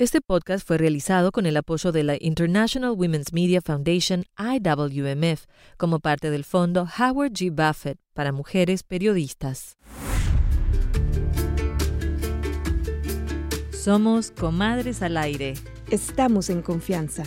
Este podcast fue realizado con el apoyo de la International Women's Media Foundation IWMF como parte del fondo Howard G. Buffett para mujeres periodistas. Somos Comadres al Aire. Estamos en confianza.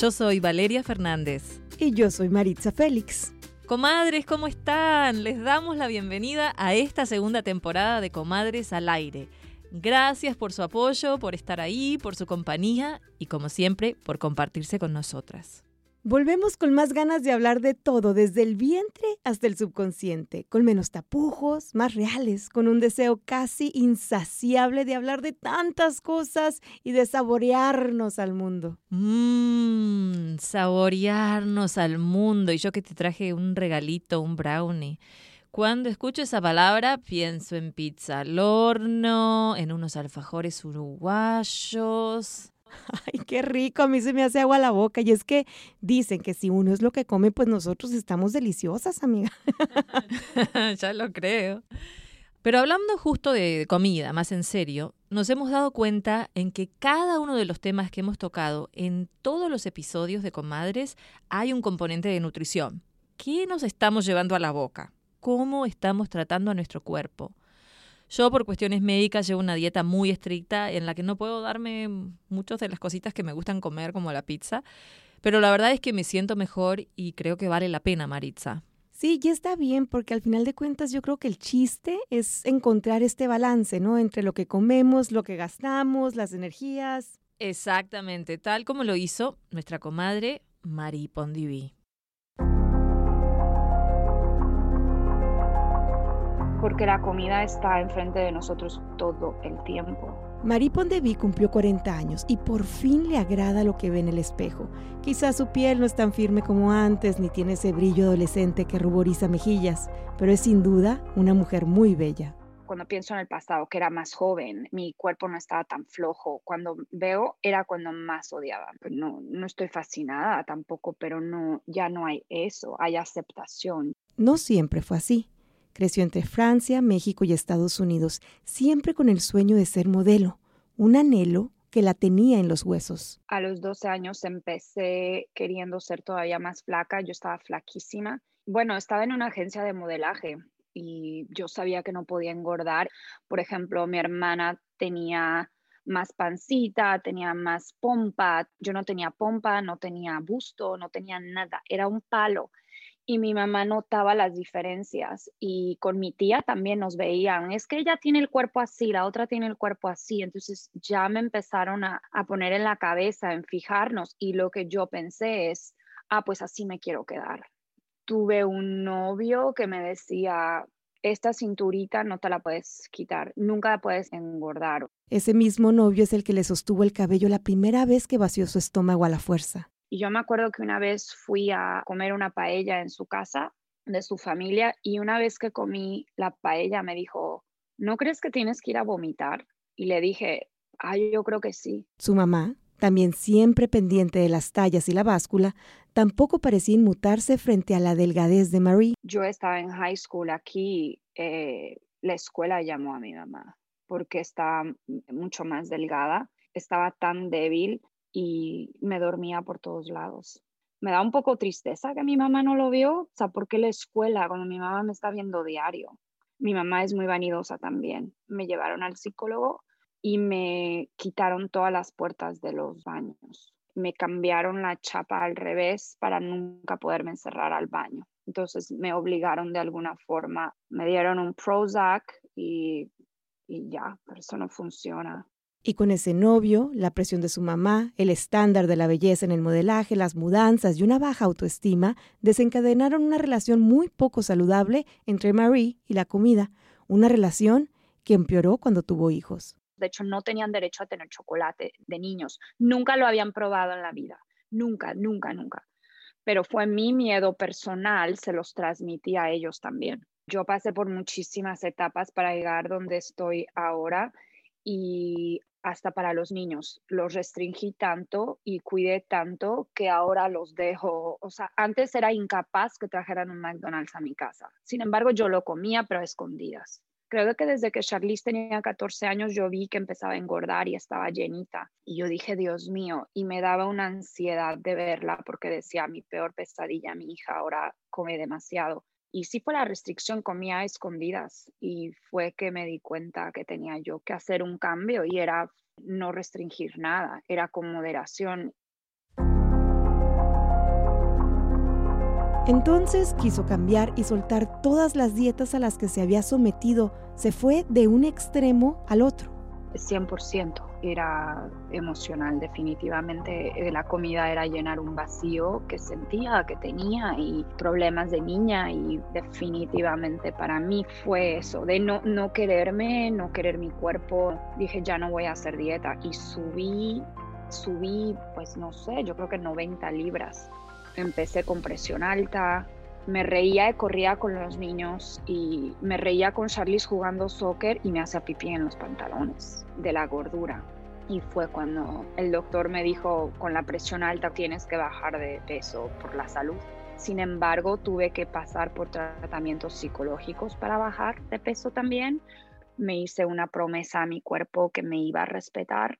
Yo soy Valeria Fernández. Y yo soy Maritza Félix. Comadres, ¿cómo están? Les damos la bienvenida a esta segunda temporada de Comadres al Aire. Gracias por su apoyo, por estar ahí, por su compañía y como siempre, por compartirse con nosotras. Volvemos con más ganas de hablar de todo, desde el vientre hasta el subconsciente, con menos tapujos, más reales, con un deseo casi insaciable de hablar de tantas cosas y de saborearnos al mundo. Mmm, saborearnos al mundo. Y yo que te traje un regalito, un brownie. Cuando escucho esa palabra, pienso en pizza al horno, en unos alfajores uruguayos. Ay, qué rico, a mí se me hace agua la boca. Y es que dicen que si uno es lo que come, pues nosotros estamos deliciosas, amiga. ya lo creo. Pero hablando justo de comida, más en serio, nos hemos dado cuenta en que cada uno de los temas que hemos tocado en todos los episodios de Comadres hay un componente de nutrición. ¿Qué nos estamos llevando a la boca? ¿Cómo estamos tratando a nuestro cuerpo? Yo por cuestiones médicas llevo una dieta muy estricta en la que no puedo darme muchas de las cositas que me gustan comer como la pizza, pero la verdad es que me siento mejor y creo que vale la pena, Maritza. Sí, y está bien, porque al final de cuentas yo creo que el chiste es encontrar este balance, ¿no? Entre lo que comemos, lo que gastamos, las energías. Exactamente, tal como lo hizo nuestra comadre Marie Pondiví. Porque la comida está enfrente de nosotros todo el tiempo. Marie Pondeví cumplió 40 años y por fin le agrada lo que ve en el espejo. Quizás su piel no es tan firme como antes ni tiene ese brillo adolescente que ruboriza mejillas, pero es sin duda una mujer muy bella. Cuando pienso en el pasado, que era más joven, mi cuerpo no estaba tan flojo. Cuando veo, era cuando más odiaba. No, no estoy fascinada tampoco, pero no, ya no hay eso, hay aceptación. No siempre fue así. Creció entre Francia, México y Estados Unidos, siempre con el sueño de ser modelo, un anhelo que la tenía en los huesos. A los 12 años empecé queriendo ser todavía más flaca, yo estaba flaquísima. Bueno, estaba en una agencia de modelaje y yo sabía que no podía engordar. Por ejemplo, mi hermana tenía más pancita, tenía más pompa, yo no tenía pompa, no tenía busto, no tenía nada, era un palo y mi mamá notaba las diferencias y con mi tía también nos veían, es que ella tiene el cuerpo así, la otra tiene el cuerpo así, entonces ya me empezaron a, poner en la cabeza, en fijarnos y lo que yo pensé es, ah, pues así me quiero quedar. Tuve un novio que me decía, esta cinturita no te la puedes quitar, nunca la puedes engordar. Ese mismo novio es el que le sostuvo el cabello la primera vez que vació su estómago a la fuerza. Y yo me acuerdo que una vez fui a comer una paella en su casa de su familia y una vez que comí la paella me dijo, ¿no crees que tienes que ir a vomitar? Y le dije, ay, yo creo que sí. Su mamá, también siempre pendiente de las tallas y la báscula, tampoco parecía inmutarse frente a la delgadez de Marie. Yo estaba en high school aquí, eh, la escuela llamó a mi mamá porque estaba mucho más delgada, estaba tan débil y me dormía por todos lados. Me da un poco tristeza que mi mamá no lo vio, o sea, ¿por qué la escuela cuando mi mamá me está viendo diario? Mi mamá es muy vanidosa también. Me llevaron al psicólogo y me quitaron todas las puertas de los baños. Me cambiaron la chapa al revés para nunca poderme encerrar al baño. Entonces me obligaron de alguna forma, me dieron un Prozac y, y ya, pero eso no funciona. Y con ese novio, la presión de su mamá, el estándar de la belleza en el modelaje, las mudanzas y una baja autoestima desencadenaron una relación muy poco saludable entre Marie y la comida, una relación que empeoró cuando tuvo hijos. De hecho, no tenían derecho a tener chocolate de niños. Nunca lo habían probado en la vida. Nunca, nunca, nunca. Pero fue mi miedo personal, se los transmití a ellos también. Yo pasé por muchísimas etapas para llegar donde estoy ahora y hasta para los niños. Los restringí tanto y cuidé tanto que ahora los dejo. O sea, antes era incapaz que trajeran un McDonald's a mi casa. Sin embargo, yo lo comía, pero a escondidas. Creo que desde que Charlize tenía 14 años yo vi que empezaba a engordar y estaba llenita. Y yo dije, Dios mío, y me daba una ansiedad de verla porque decía, mi peor pesadilla, mi hija ahora come demasiado. Y sí fue la restricción, comía a escondidas y fue que me di cuenta que tenía yo que hacer un cambio y era no restringir nada, era con moderación. Entonces quiso cambiar y soltar todas las dietas a las que se había sometido. Se fue de un extremo al otro. 100% era emocional, definitivamente eh, la comida era llenar un vacío que sentía, que tenía y problemas de niña y definitivamente para mí fue eso, de no, no quererme, no querer mi cuerpo, dije ya no voy a hacer dieta y subí, subí pues no sé, yo creo que 90 libras. Empecé con presión alta, me reía y corría con los niños y me reía con Charlize jugando soccer y me hacía pipí en los pantalones de la gordura. Y fue cuando el doctor me dijo, con la presión alta tienes que bajar de peso por la salud. Sin embargo, tuve que pasar por tratamientos psicológicos para bajar de peso también. Me hice una promesa a mi cuerpo que me iba a respetar.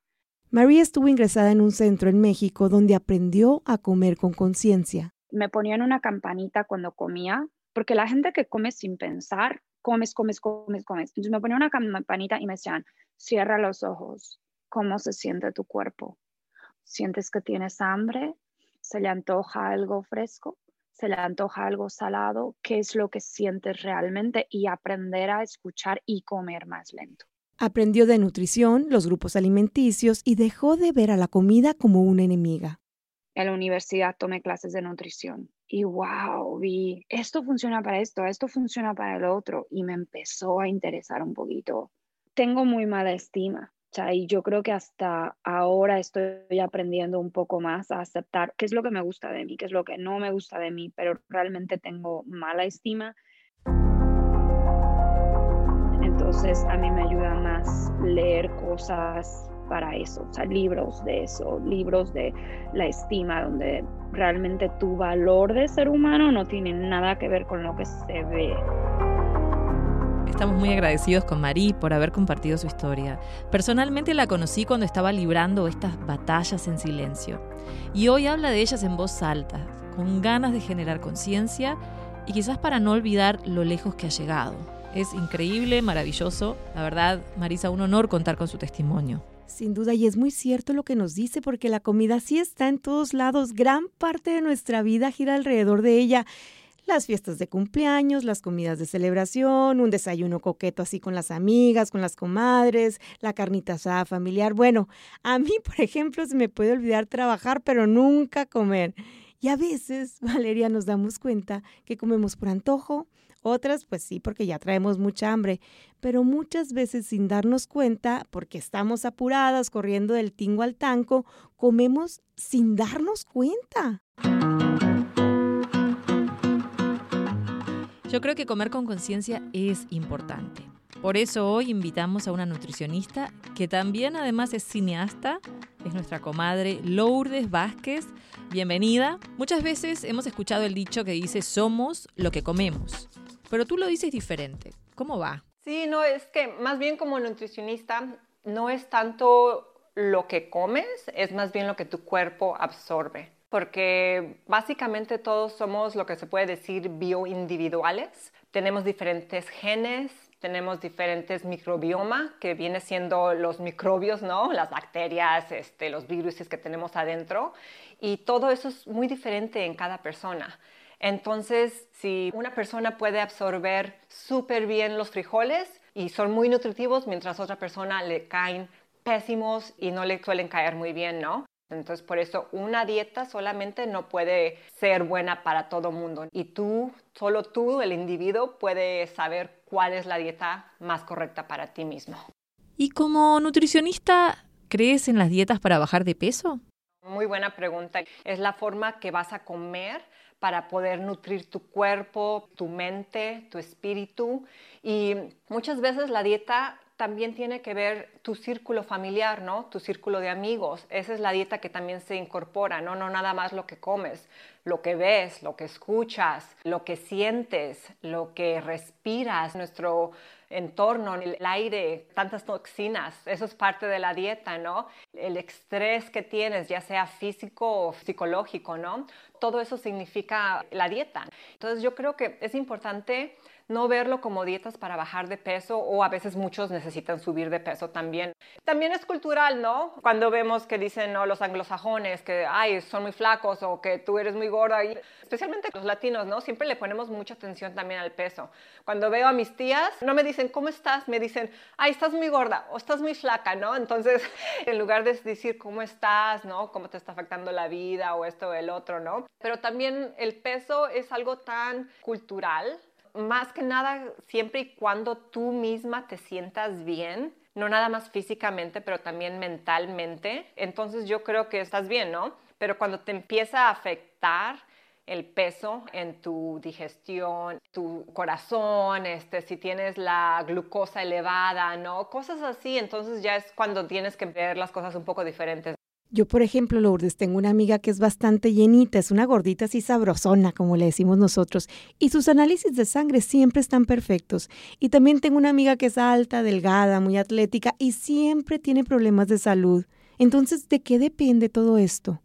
María estuvo ingresada en un centro en México donde aprendió a comer con conciencia me ponían una campanita cuando comía, porque la gente que come sin pensar, comes, comes, comes, comes. Entonces me ponían una campanita y me decían, cierra los ojos, ¿cómo se siente tu cuerpo? ¿Sientes que tienes hambre? ¿Se le antoja algo fresco? ¿Se le antoja algo salado? ¿Qué es lo que sientes realmente? Y aprender a escuchar y comer más lento. Aprendió de nutrición, los grupos alimenticios y dejó de ver a la comida como una enemiga en la universidad tomé clases de nutrición y wow, vi, esto funciona para esto, esto funciona para el otro y me empezó a interesar un poquito. Tengo muy mala estima, y yo creo que hasta ahora estoy aprendiendo un poco más a aceptar qué es lo que me gusta de mí, qué es lo que no me gusta de mí, pero realmente tengo mala estima. Entonces a mí me ayuda más leer cosas para eso, o sea, libros de eso, libros de la estima, donde realmente tu valor de ser humano no tiene nada que ver con lo que se ve. Estamos muy agradecidos con Marí por haber compartido su historia. Personalmente la conocí cuando estaba librando estas batallas en silencio. Y hoy habla de ellas en voz alta, con ganas de generar conciencia y quizás para no olvidar lo lejos que ha llegado. Es increíble, maravilloso. La verdad, Marisa, un honor contar con su testimonio. Sin duda, y es muy cierto lo que nos dice, porque la comida sí está en todos lados, gran parte de nuestra vida gira alrededor de ella. Las fiestas de cumpleaños, las comidas de celebración, un desayuno coqueto así con las amigas, con las comadres, la carnita asada familiar. Bueno, a mí, por ejemplo, se me puede olvidar trabajar, pero nunca comer. Y a veces, Valeria, nos damos cuenta que comemos por antojo, otras, pues sí, porque ya traemos mucha hambre, pero muchas veces sin darnos cuenta, porque estamos apuradas, corriendo del tingo al tanco, comemos sin darnos cuenta. Yo creo que comer con conciencia es importante. Por eso hoy invitamos a una nutricionista que también además es cineasta, es nuestra comadre Lourdes Vázquez. Bienvenida. Muchas veces hemos escuchado el dicho que dice somos lo que comemos. Pero tú lo dices diferente. ¿Cómo va? Sí, no, es que más bien como nutricionista no es tanto lo que comes, es más bien lo que tu cuerpo absorbe. Porque básicamente todos somos lo que se puede decir bioindividuales. Tenemos diferentes genes, tenemos diferentes microbioma, que viene siendo los microbios, ¿no? Las bacterias, este, los virus que tenemos adentro. Y todo eso es muy diferente en cada persona. Entonces, si una persona puede absorber súper bien los frijoles y son muy nutritivos, mientras otra persona le caen pésimos y no le suelen caer muy bien, ¿no? Entonces, por eso una dieta solamente no puede ser buena para todo mundo. Y tú, solo tú, el individuo, puede saber cuál es la dieta más correcta para ti mismo. ¿Y como nutricionista, crees en las dietas para bajar de peso? Muy buena pregunta. Es la forma que vas a comer para poder nutrir tu cuerpo, tu mente, tu espíritu. Y muchas veces la dieta también tiene que ver tu círculo familiar, ¿no? Tu círculo de amigos. Esa es la dieta que también se incorpora, ¿no? No nada más lo que comes, lo que ves, lo que escuchas, lo que sientes, lo que respiras, nuestro entorno, el aire, tantas toxinas, eso es parte de la dieta, ¿no? El estrés que tienes, ya sea físico o psicológico, ¿no? Todo eso significa la dieta. Entonces yo creo que es importante no verlo como dietas para bajar de peso o a veces muchos necesitan subir de peso también. También es cultural, ¿no? Cuando vemos que dicen ¿no? los anglosajones que, ay, son muy flacos o que tú eres muy gorda, y especialmente los latinos, ¿no? Siempre le ponemos mucha atención también al peso. Cuando veo a mis tías, no me dicen, ¿cómo estás? Me dicen, ay, estás muy gorda o estás muy flaca, ¿no? Entonces, en lugar de decir, ¿cómo estás? ¿No? ¿Cómo te está afectando la vida o esto o el otro, ¿no? Pero también el peso es algo tan cultural más que nada, siempre y cuando tú misma te sientas bien, no nada más físicamente, pero también mentalmente, entonces yo creo que estás bien, ¿no? Pero cuando te empieza a afectar el peso en tu digestión, tu corazón, este, si tienes la glucosa elevada, ¿no? Cosas así, entonces ya es cuando tienes que ver las cosas un poco diferentes. Yo, por ejemplo, Lourdes, tengo una amiga que es bastante llenita, es una gordita así sabrosona, como le decimos nosotros, y sus análisis de sangre siempre están perfectos. Y también tengo una amiga que es alta, delgada, muy atlética y siempre tiene problemas de salud. Entonces, ¿de qué depende todo esto?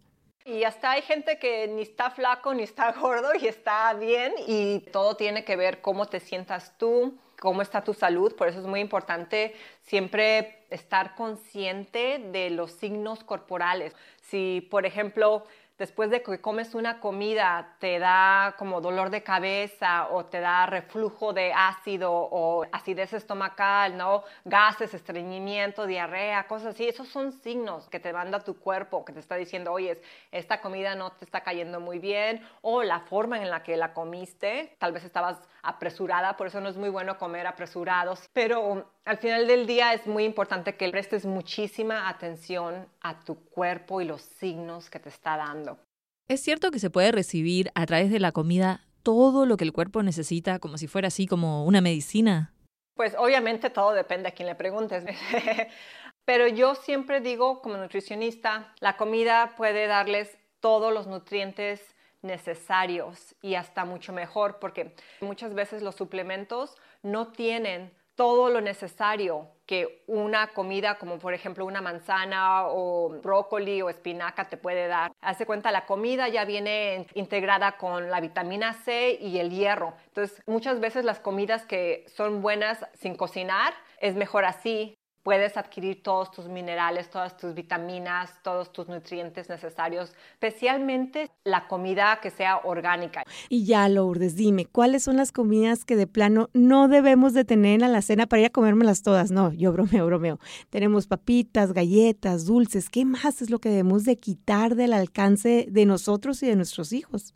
Y hasta hay gente que ni está flaco ni está gordo y está bien y todo tiene que ver cómo te sientas tú, cómo está tu salud, por eso es muy importante siempre estar consciente de los signos corporales. Si, por ejemplo, después de que comes una comida te da como dolor de cabeza o te da reflujo de ácido o acidez estomacal, ¿no? Gases, estreñimiento, diarrea, cosas así. Esos son signos que te manda tu cuerpo, que te está diciendo, oye, esta comida no te está cayendo muy bien o la forma en la que la comiste, tal vez estabas apresurada, por eso no es muy bueno comer apresurados, pero al final del día es muy importante que prestes muchísima atención a tu cuerpo y los signos que te está dando. ¿Es cierto que se puede recibir a través de la comida todo lo que el cuerpo necesita como si fuera así como una medicina? Pues obviamente todo depende a quien le preguntes. Pero yo siempre digo como nutricionista, la comida puede darles todos los nutrientes necesarios y hasta mucho mejor porque muchas veces los suplementos no tienen todo lo necesario que una comida como por ejemplo una manzana o brócoli o espinaca te puede dar. Hace cuenta, la comida ya viene integrada con la vitamina C y el hierro. Entonces, muchas veces las comidas que son buenas sin cocinar es mejor así puedes adquirir todos tus minerales, todas tus vitaminas, todos tus nutrientes necesarios, especialmente la comida que sea orgánica. Y ya, Lourdes, dime, ¿cuáles son las comidas que de plano no debemos de tener en la cena para ir a comérmelas todas? No, yo bromeo, bromeo. Tenemos papitas, galletas, dulces. ¿Qué más es lo que debemos de quitar del alcance de nosotros y de nuestros hijos?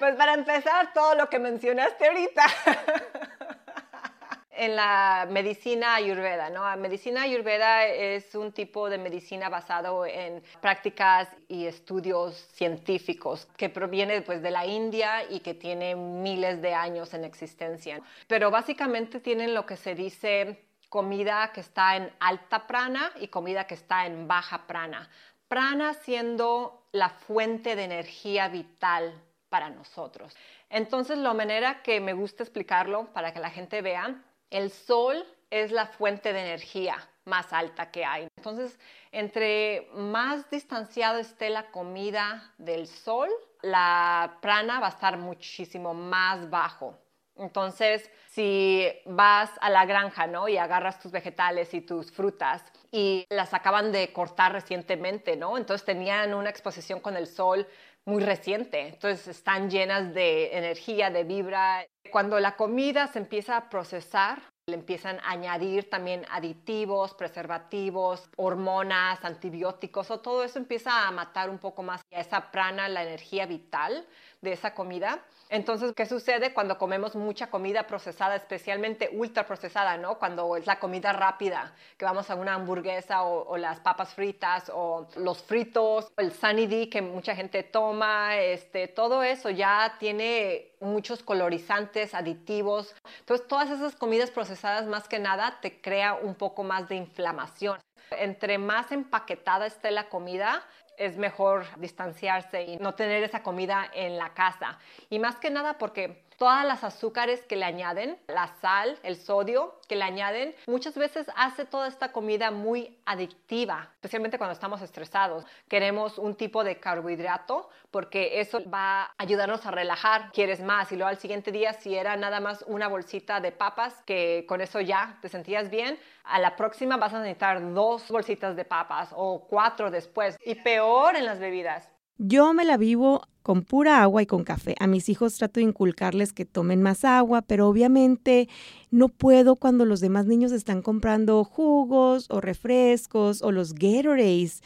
Pues para empezar, todo lo que mencionaste ahorita. en la medicina ayurveda, ¿no? La medicina ayurveda es un tipo de medicina basado en prácticas y estudios científicos que proviene pues de la India y que tiene miles de años en existencia. Pero básicamente tienen lo que se dice comida que está en alta prana y comida que está en baja prana. Prana siendo la fuente de energía vital para nosotros. Entonces, la manera que me gusta explicarlo para que la gente vea el sol es la fuente de energía más alta que hay. Entonces, entre más distanciado esté la comida del sol, la prana va a estar muchísimo más bajo. Entonces, si vas a la granja, ¿no? Y agarras tus vegetales y tus frutas y las acaban de cortar recientemente, ¿no? Entonces tenían una exposición con el sol muy reciente, entonces están llenas de energía, de vibra. Cuando la comida se empieza a procesar, le empiezan a añadir también aditivos, preservativos, hormonas, antibióticos, o todo eso empieza a matar un poco más a esa prana, la energía vital de esa comida. Entonces, ¿qué sucede cuando comemos mucha comida procesada, especialmente ultra procesada, ¿no? Cuando es la comida rápida, que vamos a una hamburguesa o, las papas fritas o los fritos, el D que mucha gente toma, este, todo eso ya tiene muchos colorizantes, aditivos. Entonces, todas esas comidas procesadas más que nada te crea un poco más de inflamación. Entre más empaquetada esté la comida, es mejor distanciarse y no tener esa comida en la casa. Y más que nada porque todas las azúcares que le añaden, la sal, el sodio que le añaden, muchas veces hace toda esta comida muy adictiva, especialmente cuando estamos estresados. Queremos un tipo de carbohidrato porque eso va a ayudarnos a relajar, quieres más y luego al siguiente día si era nada más una bolsita de papas que con eso ya te sentías bien, a la próxima vas a necesitar dos bolsitas de papas o cuatro después y peor en las bebidas. Yo me la vivo con pura agua y con café. A mis hijos trato de inculcarles que tomen más agua, pero obviamente no puedo cuando los demás niños están comprando jugos o refrescos o los Gatorades.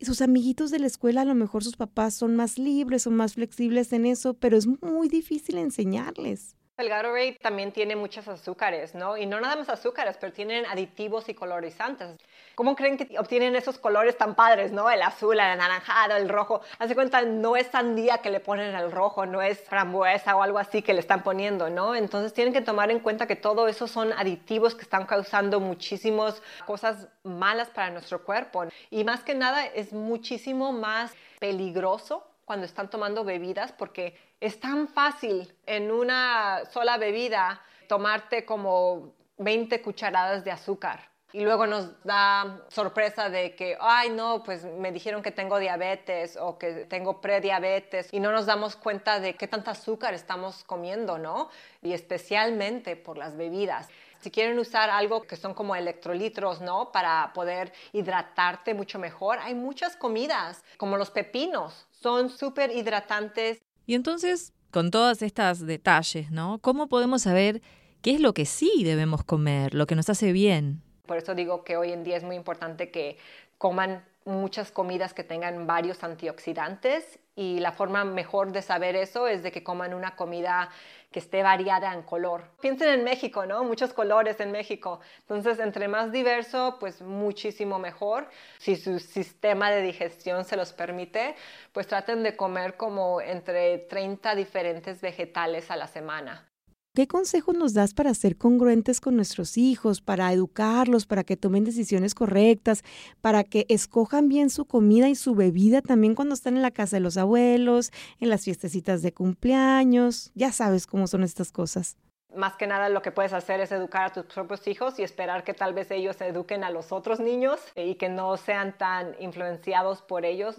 Sus amiguitos de la escuela, a lo mejor sus papás son más libres, son más flexibles en eso, pero es muy difícil enseñarles. El Gatorade también tiene muchos azúcares, ¿no? Y no nada más azúcares, pero tienen aditivos y colorizantes. ¿Cómo creen que obtienen esos colores tan padres, no? El azul, el anaranjado, el rojo. Hace cuenta, no es sandía que le ponen al rojo, no es frambuesa o algo así que le están poniendo, ¿no? Entonces tienen que tomar en cuenta que todo eso son aditivos que están causando muchísimas cosas malas para nuestro cuerpo. Y más que nada es muchísimo más peligroso cuando están tomando bebidas porque es tan fácil en una sola bebida tomarte como 20 cucharadas de azúcar. Y luego nos da sorpresa de que, ay, no, pues me dijeron que tengo diabetes o que tengo prediabetes y no nos damos cuenta de qué tanta azúcar estamos comiendo, ¿no? Y especialmente por las bebidas. Si quieren usar algo que son como electrolitos, ¿no? Para poder hidratarte mucho mejor, hay muchas comidas, como los pepinos, son súper hidratantes. Y entonces, con todos estos detalles, ¿no? ¿Cómo podemos saber qué es lo que sí debemos comer, lo que nos hace bien? Por eso digo que hoy en día es muy importante que coman muchas comidas que tengan varios antioxidantes y la forma mejor de saber eso es de que coman una comida que esté variada en color. Piensen en México, ¿no? Muchos colores en México. Entonces, entre más diverso, pues muchísimo mejor. Si su sistema de digestión se los permite, pues traten de comer como entre 30 diferentes vegetales a la semana. ¿Qué consejos nos das para ser congruentes con nuestros hijos, para educarlos, para que tomen decisiones correctas, para que escojan bien su comida y su bebida también cuando están en la casa de los abuelos, en las fiestecitas de cumpleaños? Ya sabes cómo son estas cosas más que nada lo que puedes hacer es educar a tus propios hijos y esperar que tal vez ellos eduquen a los otros niños y que no sean tan influenciados por ellos.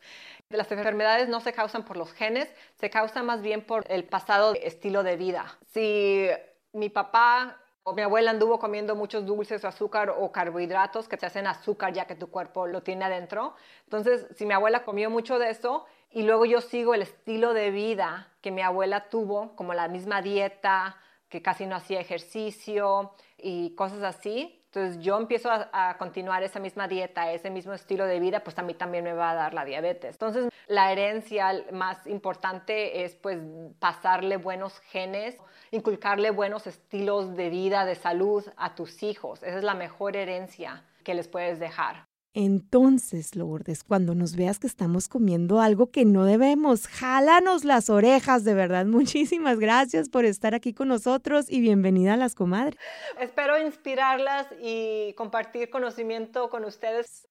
Las enfermedades no se causan por los genes, se causan más bien por el pasado estilo de vida. Si mi papá o mi abuela anduvo comiendo muchos dulces, azúcar o carbohidratos que te hacen azúcar ya que tu cuerpo lo tiene adentro. Entonces, si mi abuela comió mucho de eso y luego yo sigo el estilo de vida que mi abuela tuvo, como la misma dieta, que casi no hacía ejercicio y cosas así. Entonces yo empiezo a, continuar esa misma dieta, ese mismo estilo de vida, pues a mí también me va a dar la diabetes. Entonces la herencia más importante es pues pasarle buenos genes, inculcarle buenos estilos de vida, de salud a tus hijos. Esa es la mejor herencia que les puedes dejar. Entonces, Lourdes, cuando nos veas que estamos comiendo algo que no debemos, jálanos las orejas, de verdad. Muchísimas gracias por estar aquí con nosotros y bienvenida a las comadres. Espero inspirarlas y compartir conocimiento con ustedes.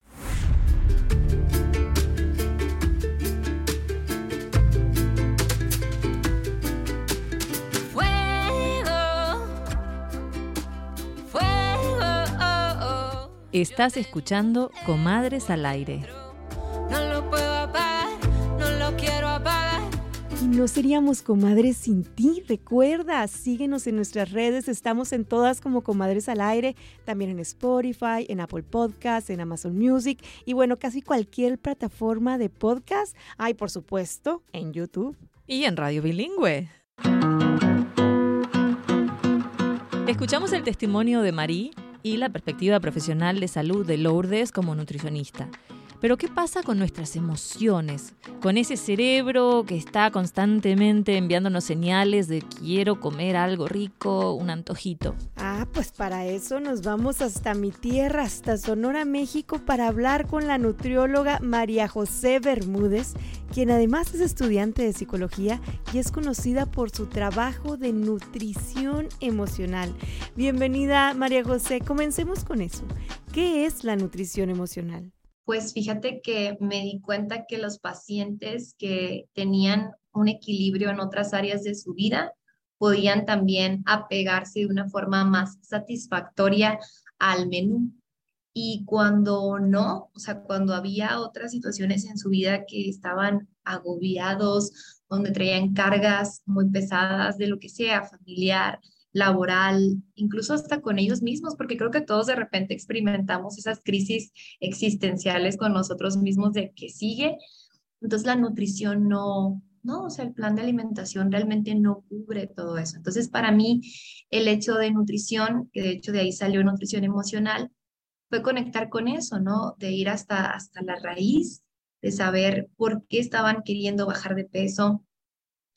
Estás escuchando Comadres al Aire. No lo puedo apagar, no lo quiero apagar. Y no seríamos comadres sin ti. Recuerda, síguenos en nuestras redes. Estamos en todas como Comadres al Aire, también en Spotify, en Apple Podcasts, en Amazon Music y bueno, casi cualquier plataforma de podcast. Hay, por supuesto, en YouTube. Y en Radio Bilingüe. Escuchamos el testimonio de Marí y la perspectiva profesional de salud de Lourdes como nutricionista. Pero ¿qué pasa con nuestras emociones? Con ese cerebro que está constantemente enviándonos señales de quiero comer algo rico, un antojito. Ah, pues para eso nos vamos hasta mi tierra, hasta Sonora, México, para hablar con la nutrióloga María José Bermúdez, quien además es estudiante de psicología y es conocida por su trabajo de nutrición emocional. Bienvenida María José, comencemos con eso. ¿Qué es la nutrición emocional? Pues fíjate que me di cuenta que los pacientes que tenían un equilibrio en otras áreas de su vida podían también apegarse de una forma más satisfactoria al menú. Y cuando no, o sea, cuando había otras situaciones en su vida que estaban agobiados, donde traían cargas muy pesadas de lo que sea, familiar, laboral, incluso hasta con ellos mismos, porque creo que todos de repente experimentamos esas crisis existenciales con nosotros mismos de que sigue. Entonces la nutrición no, no, o sea, el plan de alimentación realmente no cubre todo eso. Entonces para mí el hecho de nutrición, que de hecho de ahí salió nutrición emocional, fue conectar con eso, ¿no? De ir hasta, hasta la raíz, de saber por qué estaban queriendo bajar de peso,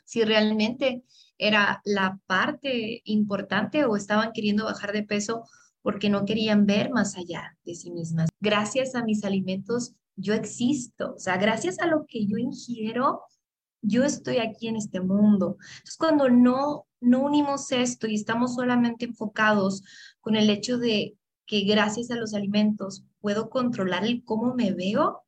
si realmente era la parte importante o estaban queriendo bajar de peso porque no querían ver más allá de sí mismas. Gracias a mis alimentos yo existo, o sea, gracias a lo que yo ingiero, yo estoy aquí en este mundo. Entonces, cuando no, no unimos esto y estamos solamente enfocados con el hecho de que gracias a los alimentos puedo controlar el cómo me veo,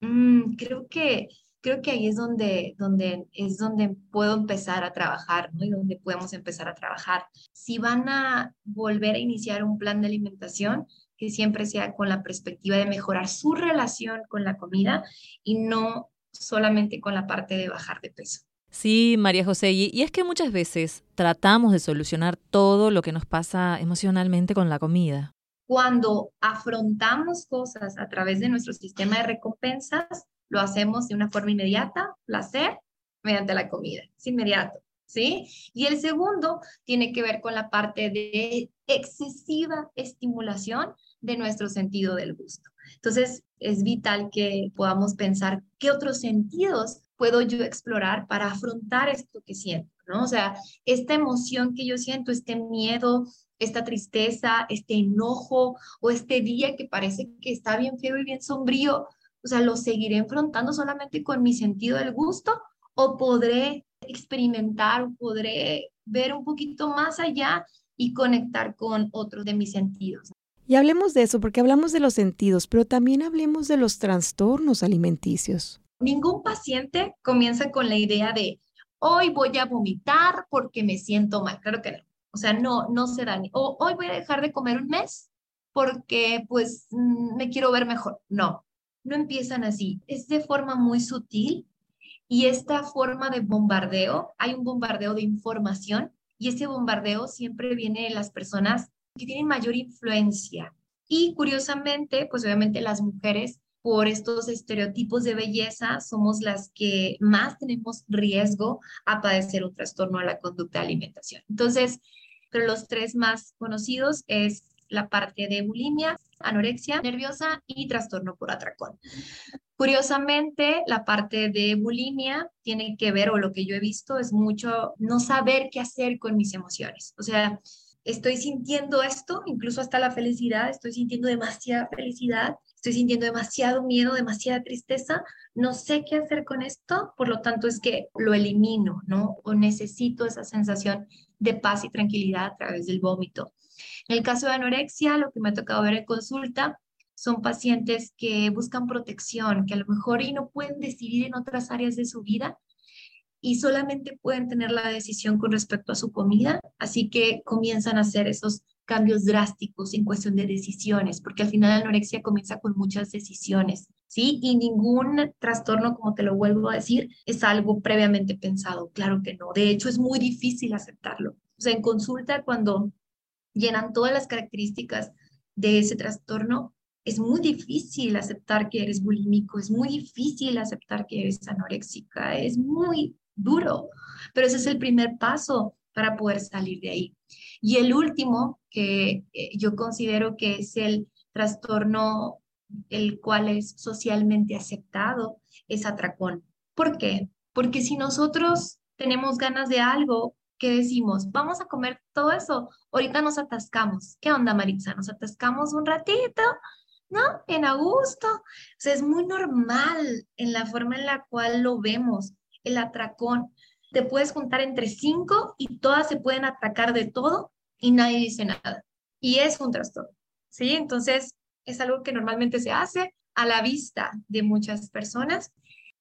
mm, creo que creo que ahí es donde, donde, es donde puedo empezar a trabajar, ¿no? Y donde podemos empezar a trabajar. Si van a volver a iniciar un plan de alimentación, que siempre sea con la perspectiva de mejorar su relación con la comida y no solamente con la parte de bajar de peso. Sí, María José, y es que muchas veces tratamos de solucionar todo lo que nos pasa emocionalmente con la comida. Cuando afrontamos cosas a través de nuestro sistema de recompensas, lo hacemos de una forma inmediata, placer, mediante la comida. Es inmediato, ¿sí? Y el segundo tiene que ver con la parte de excesiva estimulación de nuestro sentido del gusto. Entonces, es vital que podamos pensar qué otros sentidos puedo yo explorar para afrontar esto que siento, ¿no? O sea, esta emoción que yo siento, este miedo, esta tristeza, este enojo o este día que parece que está bien feo y bien sombrío, o sea, ¿lo seguiré enfrentando solamente con mi sentido del gusto o podré experimentar, podré ver un poquito más allá y conectar con otros de mis sentidos? Y hablemos de eso, porque hablamos de los sentidos, pero también hablemos de los trastornos alimenticios. Ningún paciente comienza con la idea de, hoy voy a vomitar porque me siento mal. Claro que no. O sea, no, no se da ni, o hoy voy a dejar de comer un mes porque pues mm, me quiero ver mejor. No, no empiezan así, es de forma muy sutil y esta forma de bombardeo, hay un bombardeo de información y ese bombardeo siempre viene de las personas que tienen mayor influencia. Y curiosamente, pues obviamente las mujeres por estos estereotipos de belleza somos las que más tenemos riesgo a padecer un trastorno a la conducta de alimentación. Entonces, pero los tres más conocidos es la parte de bulimia, anorexia nerviosa y trastorno por atracón. Curiosamente, la parte de bulimia tiene que ver, o lo que yo he visto, es mucho no saber qué hacer con mis emociones. O sea, estoy sintiendo esto, incluso hasta la felicidad, estoy sintiendo demasiada felicidad, estoy sintiendo demasiado miedo, demasiada tristeza, no sé qué hacer con esto, por lo tanto es que lo elimino, ¿no? O necesito esa sensación de paz y tranquilidad a través del vómito. En el caso de anorexia, lo que me ha tocado ver en consulta son pacientes que buscan protección, que a lo mejor y no pueden decidir en otras áreas de su vida y solamente pueden tener la decisión con respecto a su comida, así que comienzan a hacer esos cambios drásticos en cuestión de decisiones, porque al final la anorexia comienza con muchas decisiones, ¿sí? Y ningún trastorno, como te lo vuelvo a decir, es algo previamente pensado, claro que no. De hecho, es muy difícil aceptarlo. O sea, en consulta, cuando llenan todas las características de ese trastorno, es muy difícil aceptar que eres bulímico, es muy difícil aceptar que eres anoréxica, es muy duro, pero ese es el primer paso para poder salir de ahí. Y el último, que eh, yo considero que es el trastorno el cual es socialmente aceptado, es atracón. ¿Por qué? Porque si nosotros tenemos ganas de algo, ¿qué decimos? Vamos a comer todo eso. Ahorita nos atascamos. ¿Qué onda, Maritza? Nos atascamos un ratito, ¿no? En agosto. O sea, es muy normal en la forma en la cual lo vemos, el atracón. Te puedes juntar entre cinco y todas se pueden atracar de todo y nadie dice nada. Y es un trastorno, ¿sí? Entonces, es algo que normalmente se hace a la vista de muchas personas.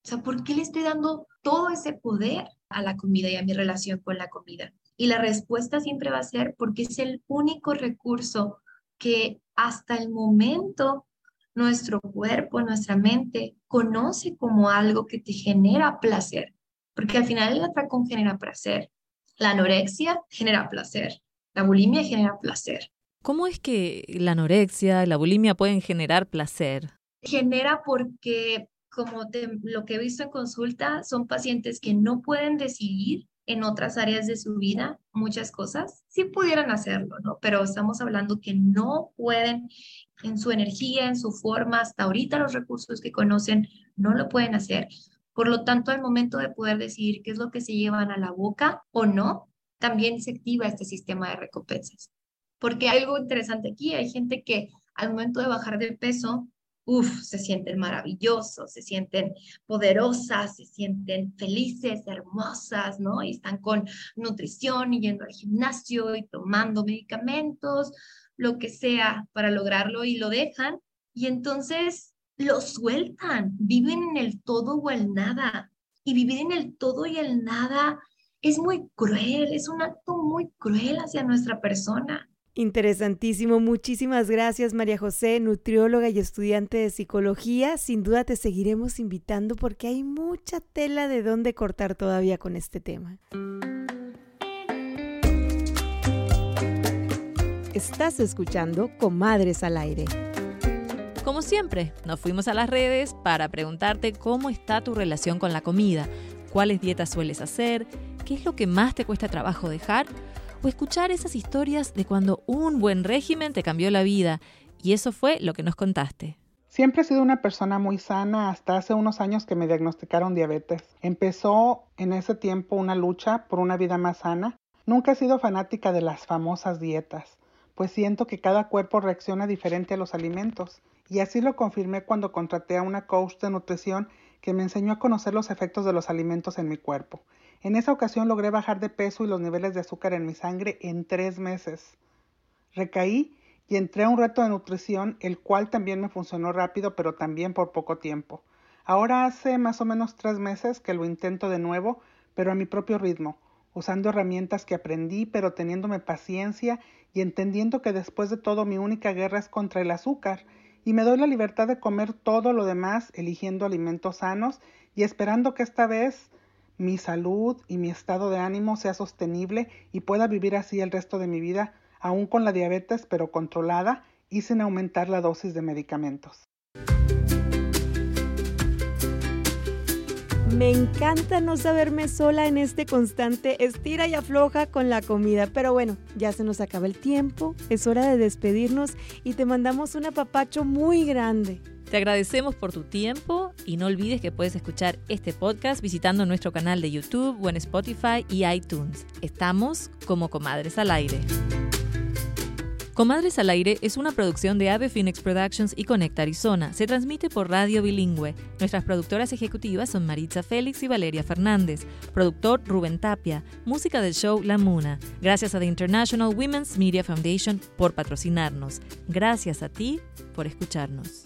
O sea, ¿por qué le estoy dando todo ese poder a la comida y a mi relación con la comida? Y la respuesta siempre va a ser porque es el único recurso que hasta el momento nuestro cuerpo, nuestra mente conoce como algo que te genera placer. Porque al final el atracón genera placer. La anorexia genera placer. La bulimia genera placer. ¿Cómo es que la anorexia, la bulimia pueden generar placer? Genera porque, como lo que he visto en consulta, son pacientes que no pueden decidir en otras áreas de su vida muchas cosas. Sí pudieran hacerlo, ¿no? Pero estamos hablando que no pueden en su energía, en su forma, hasta ahorita los recursos que conocen no lo pueden hacer. Por lo tanto, al momento de poder decidir qué es lo que se llevan a la boca o no, también se activa este sistema de recompensas. Porque algo interesante aquí, hay gente que al momento de bajar de peso, uff, se sienten maravillosos, se sienten poderosas, se sienten felices, hermosas, ¿no? Y están con nutrición y yendo al gimnasio y tomando medicamentos, lo que sea para lograrlo y lo dejan. Y entonces lo sueltan, viven en el todo o el nada. Y vivir en el todo y el nada es muy cruel, es un acto muy cruel hacia nuestra persona. Interesantísimo. Muchísimas gracias, María José, nutrióloga y estudiante de psicología. Sin duda te seguiremos invitando porque hay mucha tela de dónde cortar todavía con este tema. Estás escuchando Comadres al Aire. Como siempre, nos fuimos a las redes para preguntarte cómo está tu relación con la comida, cuáles dietas sueles hacer, qué es lo que más te cuesta trabajo dejar o escuchar esas historias de cuando un buen régimen te cambió la vida. Y eso fue lo que nos contaste. Siempre he sido una persona muy sana hasta hace unos años que me diagnosticaron diabetes. Empezó en ese tiempo una lucha por una vida más sana. Nunca he sido fanática de las famosas dietas, pues siento que cada cuerpo reacciona diferente a los alimentos. Y así lo confirmé cuando contraté a una coach de nutrición que me enseñó a conocer los efectos de los alimentos en mi cuerpo. En esa ocasión logré bajar de peso y los niveles de azúcar en mi sangre en tres meses. Recaí y entré a un reto de nutrición, el cual también me funcionó rápido, pero también por poco tiempo. Ahora hace más o menos tres meses que lo intento de nuevo, pero a mi propio ritmo, usando herramientas que aprendí, pero teniéndome paciencia y entendiendo que después de todo mi única guerra es contra el azúcar, y me doy la libertad de comer todo lo demás, eligiendo alimentos sanos y esperando que esta vez mi salud y mi estado de ánimo sea sostenible y pueda vivir así el resto de mi vida, aún con la diabetes, pero controlada y sin aumentar la dosis de medicamentos. Me encanta no saberme sola en este constante estira y afloja con la comida, pero bueno, ya se nos acaba el tiempo, es hora de despedirnos y te mandamos un apapacho muy grande. Te agradecemos por tu tiempo y no olvides que puedes escuchar este podcast visitando nuestro canal de YouTube o en Spotify y iTunes. Estamos como Comadres al Aire. Comadres al Aire es una producción de Ave Phoenix Productions y Conecta Arizona. Se transmite por radio bilingüe. Nuestras productoras ejecutivas son Maritza Félix y Valeria Fernández. Productor Rubén Tapia. Música del show La Muna. Gracias a The International Women's Media Foundation por patrocinarnos. Gracias a ti por escucharnos.